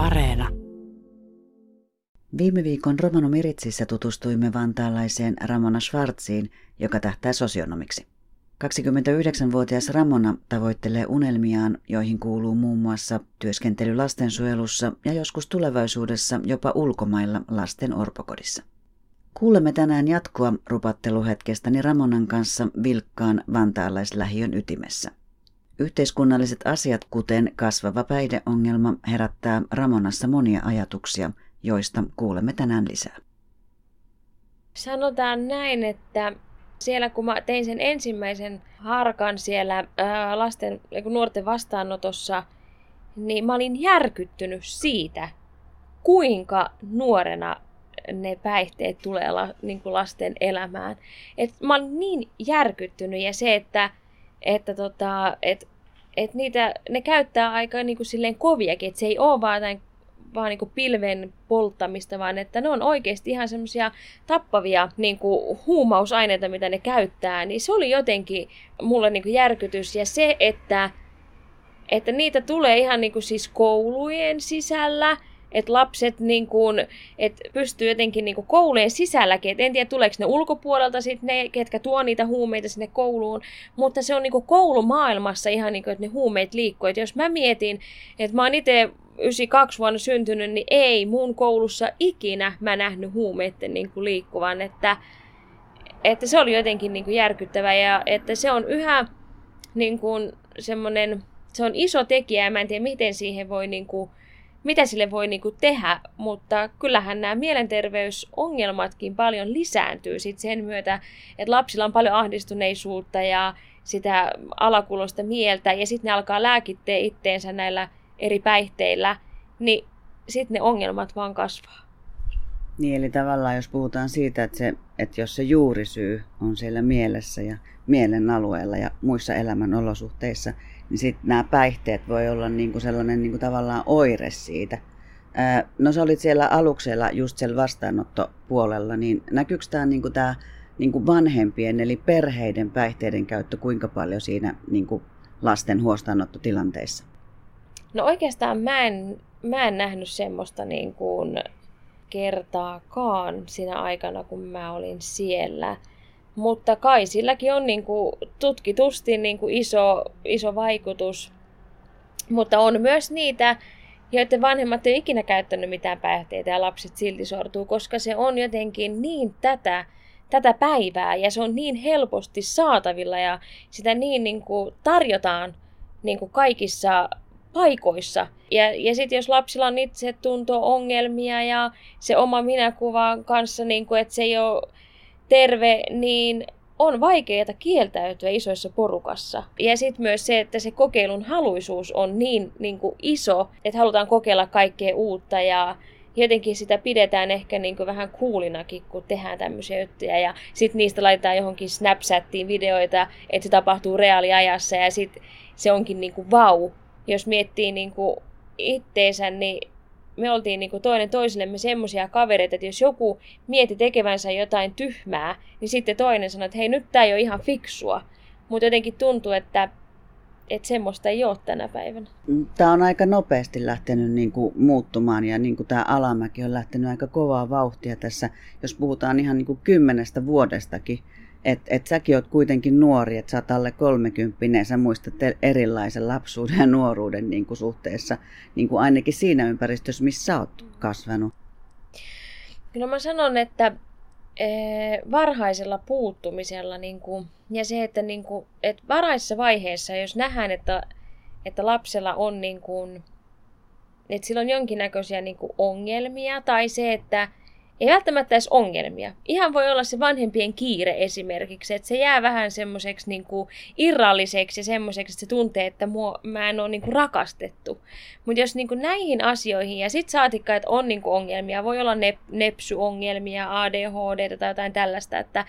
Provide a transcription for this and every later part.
Areena. Viime viikon Romano Miritsissä tutustuimme vantaalaiseen Ramona Schwarziin, joka tähtää sosionomiksi. 29-vuotias Ramona tavoittelee unelmiaan, joihin kuuluu muun muassa työskentely lastensuojelussa ja joskus tulevaisuudessa jopa ulkomailla lasten orpokodissa. Kuulemme tänään jatkoa rupatteluhetkestäni Ramonan kanssa vilkkaan vantaalaislähiön ytimessä. Yhteiskunnalliset asiat, kuten kasvava päihdeongelma, herättää Ramonassa monia ajatuksia, joista kuulemme tänään lisää. Sanotaan näin, että siellä kun mä tein sen ensimmäisen harkan siellä lasten ja nuorten vastaanotossa, niin mä olin järkyttynyt siitä, kuinka nuorena ne päihteet tulee niin kuin lasten elämään. Et mä olin niin järkyttynyt ja se, että, että tota, et, et niitä, ne käyttää aika niin kuin silleen koviakin, että se ei ole vaan näin vaan niin kuin pilven polttamista, vaan että ne on oikeasti ihan semmoisia tappavia niin kuin huumausaineita, mitä ne käyttää, niin se oli jotenkin mulle niin kuin järkytys. Ja se, että, että niitä tulee ihan niin kuin siis koulujen sisällä, että lapset niin kuin, et pystyy jotenkin niin kuin koulujen sisälläkin, et en tiedä tuleeko ne ulkopuolelta sit ne, ketkä tuo niitä huumeita sinne kouluun, mutta se on niin kuin koulumaailmassa ihan niin kuin, että ne huumeet liikkuu. Jos mä mietin, että mä oon itse 92 vuonna syntynyt, niin ei mun koulussa ikinä mä nähnyt huumeiden niin kuin liikkuvan, että, että se oli jotenkin niin kuin järkyttävä ja että se on yhä niin kuin semmoinen, se on iso tekijä ja mä en tiedä miten siihen voi niin kuin, mitä sille voi niin kuin tehdä, mutta kyllähän nämä mielenterveysongelmatkin paljon lisääntyy sit sen myötä, että lapsilla on paljon ahdistuneisuutta ja sitä alakulosta mieltä ja sitten ne alkaa lääkittää itteensä näillä eri päihteillä, niin sitten ne ongelmat vaan kasvaa. Niin, eli tavallaan jos puhutaan siitä, että, se, että jos se juurisyy on siellä mielessä ja mielen alueella ja muissa elämän olosuhteissa, niin sitten nämä päihteet voi olla niin kuin sellainen niin kuin tavallaan oire siitä. no sä olit siellä aluksella just siellä vastaanottopuolella, niin näkyykö tämä, niin kuin niin kuin vanhempien eli perheiden päihteiden käyttö kuinka paljon siinä niin kuin lasten huostaanottotilanteissa? No oikeastaan mä en, mä en nähnyt semmoista niin kuin kertaakaan siinä aikana, kun mä olin siellä. Mutta kai silläkin on niin kuin tutkitusti niin kuin iso, iso vaikutus. Mutta on myös niitä, joiden vanhemmat ei ikinä käyttänyt mitään päihteitä ja lapset silti sortuu, koska se on jotenkin niin tätä, tätä päivää ja se on niin helposti saatavilla ja sitä niin, niin kuin tarjotaan niin kuin kaikissa paikoissa. Ja, ja sitten jos lapsilla on itse tunto ongelmia ja se oma minäkuva kanssa, niin kuin, että se ei ole terve, niin on vaikeaa kieltäytyä isoissa porukassa. Ja sitten myös se, että se kokeilun haluisuus on niin, niin kuin iso, että halutaan kokeilla kaikkea uutta ja jotenkin sitä pidetään ehkä niin kuin vähän kuulinakin, kun tehdään tämmöisiä juttuja. Ja sitten niistä laitetaan johonkin Snapchattiin videoita, että se tapahtuu reaaliajassa ja sitten se onkin niin kuin vau jos miettii niin kuin itteensä, niin me oltiin niin kuin toinen toisillemme semmoisia kavereita, että jos joku mieti tekevänsä jotain tyhmää, niin sitten toinen sanoo, että hei nyt tämä ei ole ihan fiksua. Mutta jotenkin tuntuu, että, että semmoista ei ole tänä päivänä. Tämä on aika nopeasti lähtenyt niin kuin muuttumaan ja niin kuin tämä alamäki on lähtenyt aika kovaa vauhtia tässä, jos puhutaan ihan niin kuin kymmenestä vuodestakin että et säkin oot kuitenkin nuori, että sä oot alle kolmekymppinen, sä muistat erilaisen lapsuuden ja nuoruuden niin kuin suhteessa, niin kuin ainakin siinä ympäristössä, missä sä oot kasvanut. Kyllä mä sanon, että e, varhaisella puuttumisella niin kuin, ja se, että, niin kuin, että varhaisessa vaiheessa, jos nähdään, että, että lapsella on niin kuin, että sillä on jonkinnäköisiä niin kuin ongelmia tai se, että ei välttämättä edes ongelmia. Ihan voi olla se vanhempien kiire esimerkiksi, että se jää vähän semmoiseksi niin irralliseksi ja semmoiseksi, että se tuntee, että mua, mä en ole niin kuin rakastettu. Mutta jos niin kuin näihin asioihin, ja sitten saatikka, että on niin kuin ongelmia, voi olla nep, nepsyongelmia, ADHD tai jotain tällaista, että,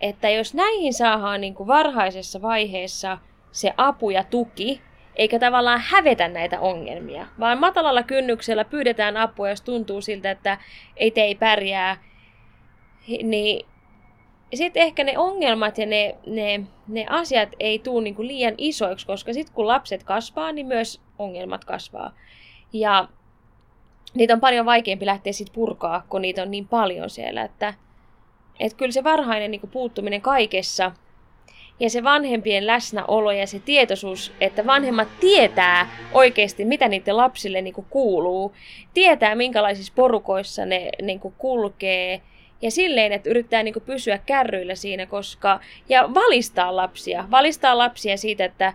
että jos näihin saadaan niin kuin varhaisessa vaiheessa se apu ja tuki, eikä tavallaan hävetä näitä ongelmia, vaan matalalla kynnyksellä pyydetään apua, jos tuntuu siltä, että ei te ei pärjää, niin sitten ehkä ne ongelmat ja ne, ne, ne asiat ei tule niinku liian isoiksi, koska sitten kun lapset kasvaa, niin myös ongelmat kasvaa. Ja niitä on paljon vaikeampi lähteä sitten purkaa, kun niitä on niin paljon siellä. Että, että kyllä se varhainen niin puuttuminen kaikessa ja se vanhempien läsnäolo ja se tietoisuus, että vanhemmat tietää oikeasti, mitä niiden lapsille niin kuuluu, tietää minkälaisissa porukoissa ne niin kulkee, ja silleen, että yrittää niin pysyä kärryillä siinä, koska, ja valistaa lapsia, valistaa lapsia siitä, että,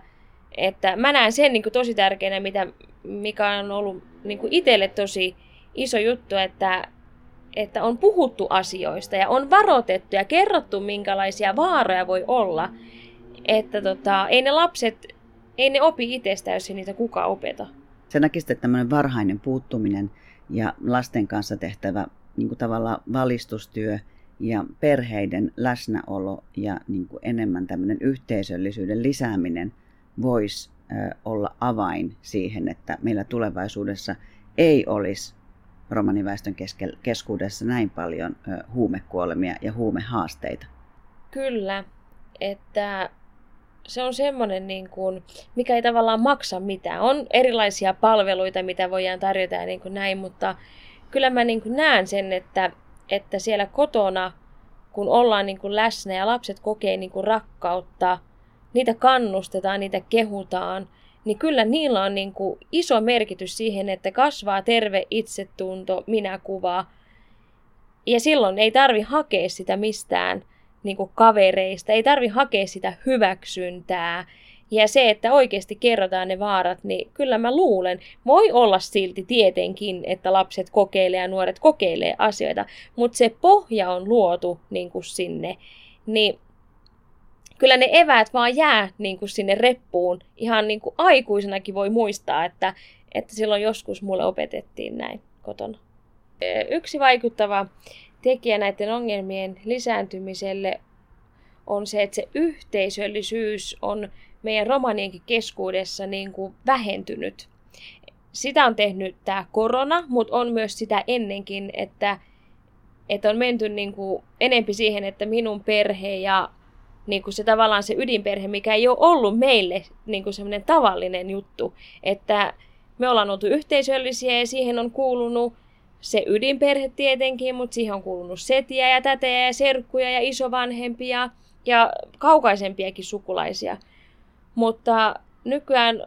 että mä näen sen niin tosi tärkeänä, mitä, mikä on ollut niin itselle tosi iso juttu, että, että on puhuttu asioista ja on varoitettu ja kerrottu, minkälaisia vaaroja voi olla. Että tota, ei ne lapset, ei ne opi itsestä, jos ei niitä kukaan opeta. Se näkisi, että tämmöinen varhainen puuttuminen ja lasten kanssa tehtävä niin kuin tavallaan valistustyö ja perheiden läsnäolo ja niin kuin enemmän tämmöinen yhteisöllisyyden lisääminen voisi olla avain siihen, että meillä tulevaisuudessa ei olisi romaniväestön keskuudessa näin paljon huumekuolemia ja huumehaasteita. Kyllä, että se on semmoinen, niin kuin, mikä ei tavallaan maksa mitään. On erilaisia palveluita, mitä voidaan tarjota ja niin kuin näin, mutta kyllä mä niin kuin näen sen, että, että siellä kotona, kun ollaan niin kuin läsnä ja lapset kokee niin kuin rakkautta, niitä kannustetaan, niitä kehutaan, niin kyllä niillä on niin kuin iso merkitys siihen, että kasvaa terve itsetunto, minäkuva. Ja silloin ei tarvi hakea sitä mistään niin kuin kavereista, ei tarvi hakea sitä hyväksyntää. Ja se, että oikeasti kerrotaan ne vaarat, niin kyllä mä luulen, voi olla silti tietenkin, että lapset kokeilee ja nuoret kokeilee asioita, mutta se pohja on luotu niin kuin sinne. Niin kyllä ne eväät vaan jää niin kuin sinne reppuun. Ihan niin kuin aikuisenakin voi muistaa, että, että silloin joskus mulle opetettiin näin kotona. Yksi vaikuttava tekijä näiden ongelmien lisääntymiselle on se, että se yhteisöllisyys on meidän romanienkin keskuudessa niin kuin vähentynyt. Sitä on tehnyt tämä korona, mutta on myös sitä ennenkin, että, että on menty niin kuin enempi siihen, että minun perhe ja niin kuin se tavallaan se ydinperhe, mikä ei ole ollut meille niin kuin semmoinen tavallinen juttu, että me ollaan oltu yhteisöllisiä ja siihen on kuulunut se ydinperhe tietenkin, mutta siihen on kuulunut setiä ja tätejä ja serkkuja ja isovanhempia ja kaukaisempiakin sukulaisia. Mutta nykyään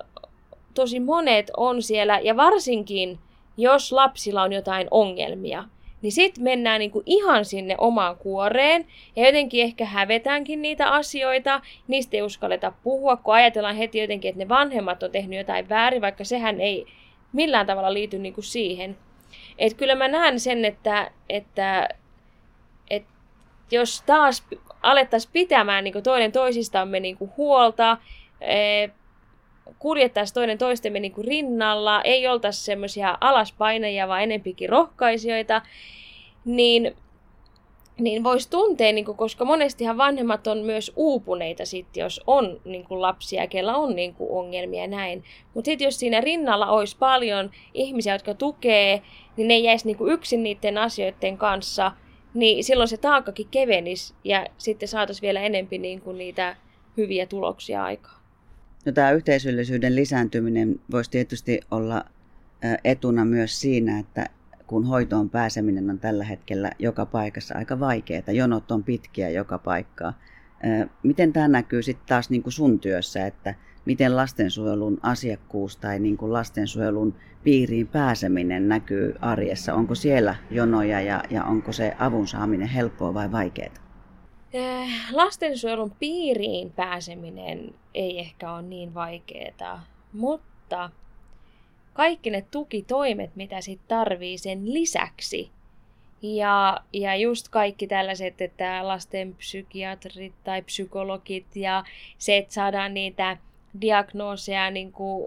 tosi monet on siellä ja varsinkin jos lapsilla on jotain ongelmia, niin sitten mennään niinku ihan sinne omaan kuoreen ja jotenkin ehkä hävetäänkin niitä asioita, niistä ei uskalleta puhua, kun ajatellaan heti jotenkin, että ne vanhemmat on tehnyt jotain väärin, vaikka sehän ei millään tavalla liity niinku siihen. Et kyllä mä näen sen, että, että, että jos taas alettaisiin pitämään niinku toinen toisistamme niinku huolta, kuljettaisiin toinen toistemme niin kuin rinnalla, ei oltaisi semmoisia alaspainajia, vaan enempikin rohkaisijoita, niin, niin voisi tuntea, niin kuin, koska monestihan vanhemmat on myös uupuneita sitten, jos on niin kuin lapsia, kellä on niin kuin ongelmia näin. Mutta sitten jos siinä rinnalla olisi paljon ihmisiä, jotka tukee, niin ne ei jäisi niin kuin yksin niiden asioiden kanssa, niin silloin se taakkakin kevenisi ja sitten saataisiin vielä enempi niin kuin niitä hyviä tuloksia aikaan. No, tämä yhteisöllisyyden lisääntyminen voisi tietysti olla etuna myös siinä, että kun hoitoon pääseminen on tällä hetkellä joka paikassa aika vaikeaa, jonot on pitkiä joka paikkaa. Miten tämä näkyy sitten taas niin kuin sun työssä, että miten lastensuojelun asiakkuus tai niin kuin lastensuojelun piiriin pääseminen näkyy arjessa? Onko siellä jonoja ja, ja onko se avun saaminen helppoa vai vaikeaa? Eh, lastensuojelun piiriin pääseminen ei ehkä ole niin vaikeaa, mutta kaikki ne tukitoimet, mitä sit tarvii sen lisäksi, ja, ja just kaikki tällaiset, että lasten psykiatrit tai psykologit ja se, että saadaan niitä diagnooseja, niin kuin,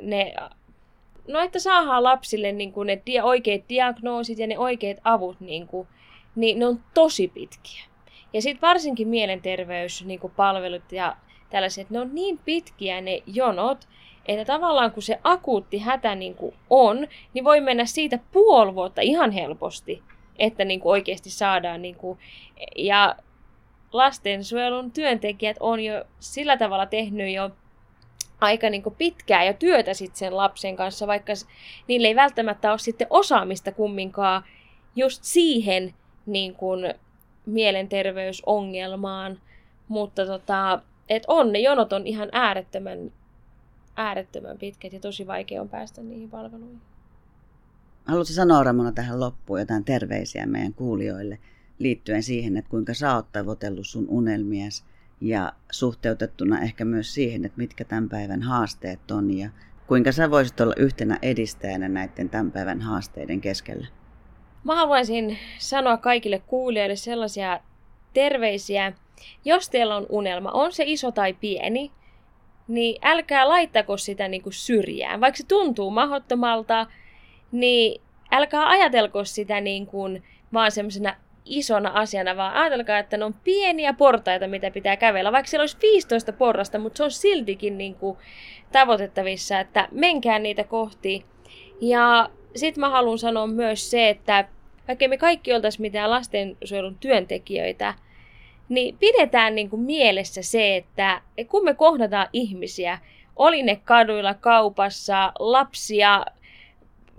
ne, no että saadaan lapsille niin kuin ne oikeat diagnoosit ja ne oikeat avut, niin, kuin, niin ne on tosi pitkiä. Ja sitten varsinkin mielenterveyspalvelut niin ja tällaiset, ne on niin pitkiä ne jonot, että tavallaan kun se akuutti hätä niin kuin on, niin voi mennä siitä puoli vuotta ihan helposti, että niin kuin oikeasti saadaan. Niin kuin, ja lastensuojelun työntekijät on jo sillä tavalla tehnyt jo aika niin pitkää ja työtä sit sen lapsen kanssa, vaikka niille ei välttämättä ole sitten osaamista kumminkaan just siihen niin kuin mielenterveysongelmaan. Mutta tota, et on, ne jonot on ihan äärettömän, äärettömän pitkät ja tosi vaikea on päästä niihin palveluihin. Haluaisin sanoa Ramona tähän loppuun jotain terveisiä meidän kuulijoille liittyen siihen, että kuinka sä oot tavoitellut sun unelmies ja suhteutettuna ehkä myös siihen, että mitkä tämän päivän haasteet on ja kuinka sä voisit olla yhtenä edistäjänä näiden tämän päivän haasteiden keskellä? Mä haluaisin sanoa kaikille kuulijoille sellaisia terveisiä, jos teillä on unelma, on se iso tai pieni, niin älkää laittako sitä niin kuin syrjään. Vaikka se tuntuu mahdottomalta, niin älkää ajatelko sitä niin kuin vaan semmoisena isona asiana, vaan ajatelkaa, että ne on pieniä portaita, mitä pitää kävellä. Vaikka siellä olisi 15 porrasta, mutta se on siltikin niin kuin tavoitettavissa, että menkää niitä kohti. Ja sitten mä haluan sanoa myös se, että vaikka me kaikki oltaisiin mitään lastensuojelun työntekijöitä, niin pidetään niin kuin mielessä se, että kun me kohdataan ihmisiä, oli ne kaduilla, kaupassa, lapsia,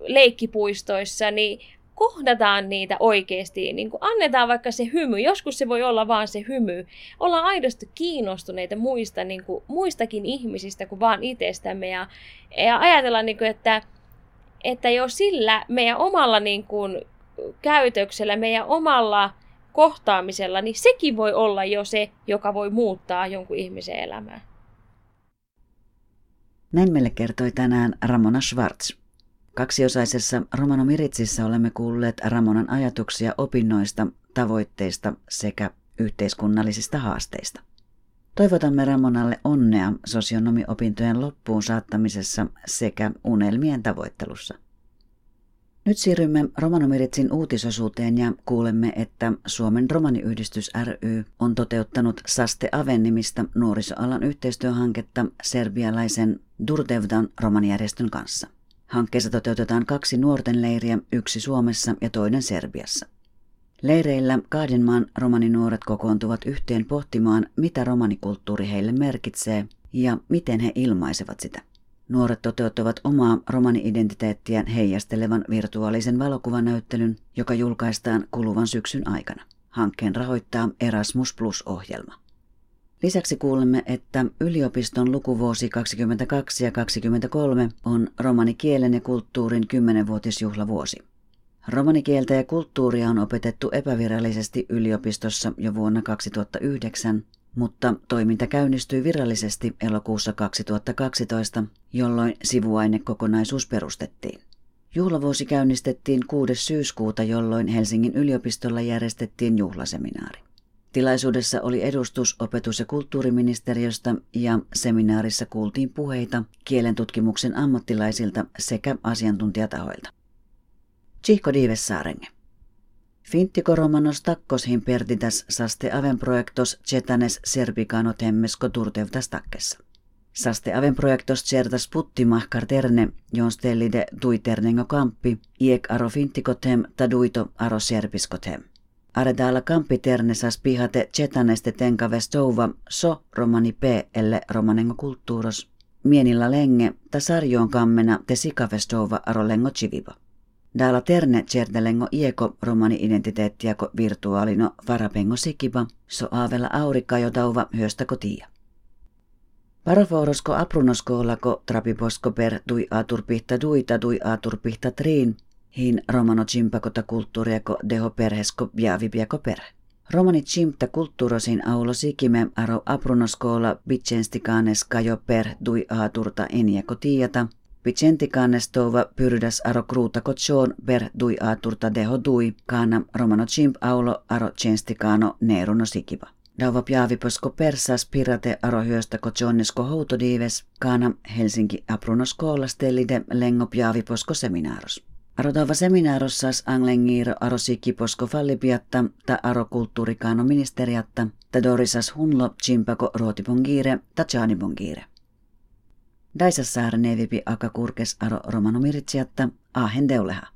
leikkipuistoissa, niin kohdataan niitä oikeasti, niin kuin annetaan vaikka se hymy, joskus se voi olla vaan se hymy, ollaan aidosti kiinnostuneita muista, niin kuin, muistakin ihmisistä kuin vaan itsestämme. Ja, ja ajatellaan, niin kuin, että, että jo sillä meidän omalla niin kuin, käytöksellä, meidän omalla kohtaamisella, niin sekin voi olla jo se, joka voi muuttaa jonkun ihmisen elämää. Näin meille kertoi tänään Ramona Schwartz. Kaksiosaisessa Romano Miritsissä olemme kuulleet Ramonan ajatuksia opinnoista, tavoitteista sekä yhteiskunnallisista haasteista. Toivotamme Ramonalle onnea sosionomiopintojen loppuun saattamisessa sekä unelmien tavoittelussa. Nyt siirrymme Romanomiritsin uutisosuuteen ja kuulemme, että Suomen romaniyhdistys ry on toteuttanut Saste Avennimista nuorisoalan yhteistyöhanketta serbialaisen Durtevdan romanijärjestön kanssa. Hankkeessa toteutetaan kaksi nuorten leiriä, yksi Suomessa ja toinen Serbiassa. Leireillä Kaadenmaan romaninuoret kokoontuvat yhteen pohtimaan, mitä romanikulttuuri heille merkitsee ja miten he ilmaisevat sitä. Nuoret toteuttavat omaa romani-identiteettiään heijastelevan virtuaalisen valokuvanäyttelyn, joka julkaistaan kuluvan syksyn aikana. Hankkeen rahoittaa Erasmus Plus-ohjelma. Lisäksi kuulemme, että yliopiston lukuvuosi 22 ja 23 on romanikielen ja kulttuurin kymmenenvuotisjuhlavuosi. Romanikieltä ja kulttuuria on opetettu epävirallisesti yliopistossa jo vuonna 2009 mutta toiminta käynnistyi virallisesti elokuussa 2012, jolloin sivuainekokonaisuus perustettiin. Juhlavuosi käynnistettiin 6. syyskuuta, jolloin Helsingin yliopistolla järjestettiin juhlaseminaari. Tilaisuudessa oli edustus opetus- ja kulttuuriministeriöstä ja seminaarissa kuultiin puheita kielentutkimuksen ammattilaisilta sekä asiantuntijatahoilta. Chihko Dives Saarenge. Fintikoromanos takkoshin perditas saste aven projektos cetanes serbikano temmesko turtevtas takkessa. Saste aven projektos certas puttimahkar terne, jons tellide duiternengo kampi, iek aro fintikotem ta duito aro serbiskotem. Aredala kampi ternesas pihate cetaneste tenkave stouva so romani p elle romanengo kulttuuros. Mienillä lenge ta sarjoon kammena te sikave stouva aro lengo chiviva. Dalla terne cerdelengo ieko romani-identiteettiako virtuaalino varapengo sikiba, so aavella aurikka jo tauva hyöstäko tiia. Paraforosko aprunoskoolako trapiposko per tui aturpihta duita tui aturpihta triin, hin romano chimpakota kulttuuriako deho perhesko viavipiako perhe. Romani chimpta kulttuurosin aulo sikime aro aprunoskoola bitsenstikanes kajo per tui aaturta eniako tiiata, Vicenti kannestova pyrdas aro kruutakot Sean ber dui aturta deho dui, kana romano chimp aulo aro censtikano neeruno sikiva. Dauva piaviposko persas pirate aro hyöstäko Johannesko houtodiives, kana Helsinki aprunos koolastellide lengo piaviposko seminaaros. Arotava seminaarossas anglengiiro aro sikiposko fallipiatta ta aro kulttuurikaano ministeriatta, ta dorisas hunlo chimpako rootibongiire ta chaanibongiire. Daisassaar nevipi aka kurkes aro romanomiritsiatta ahen deuleha.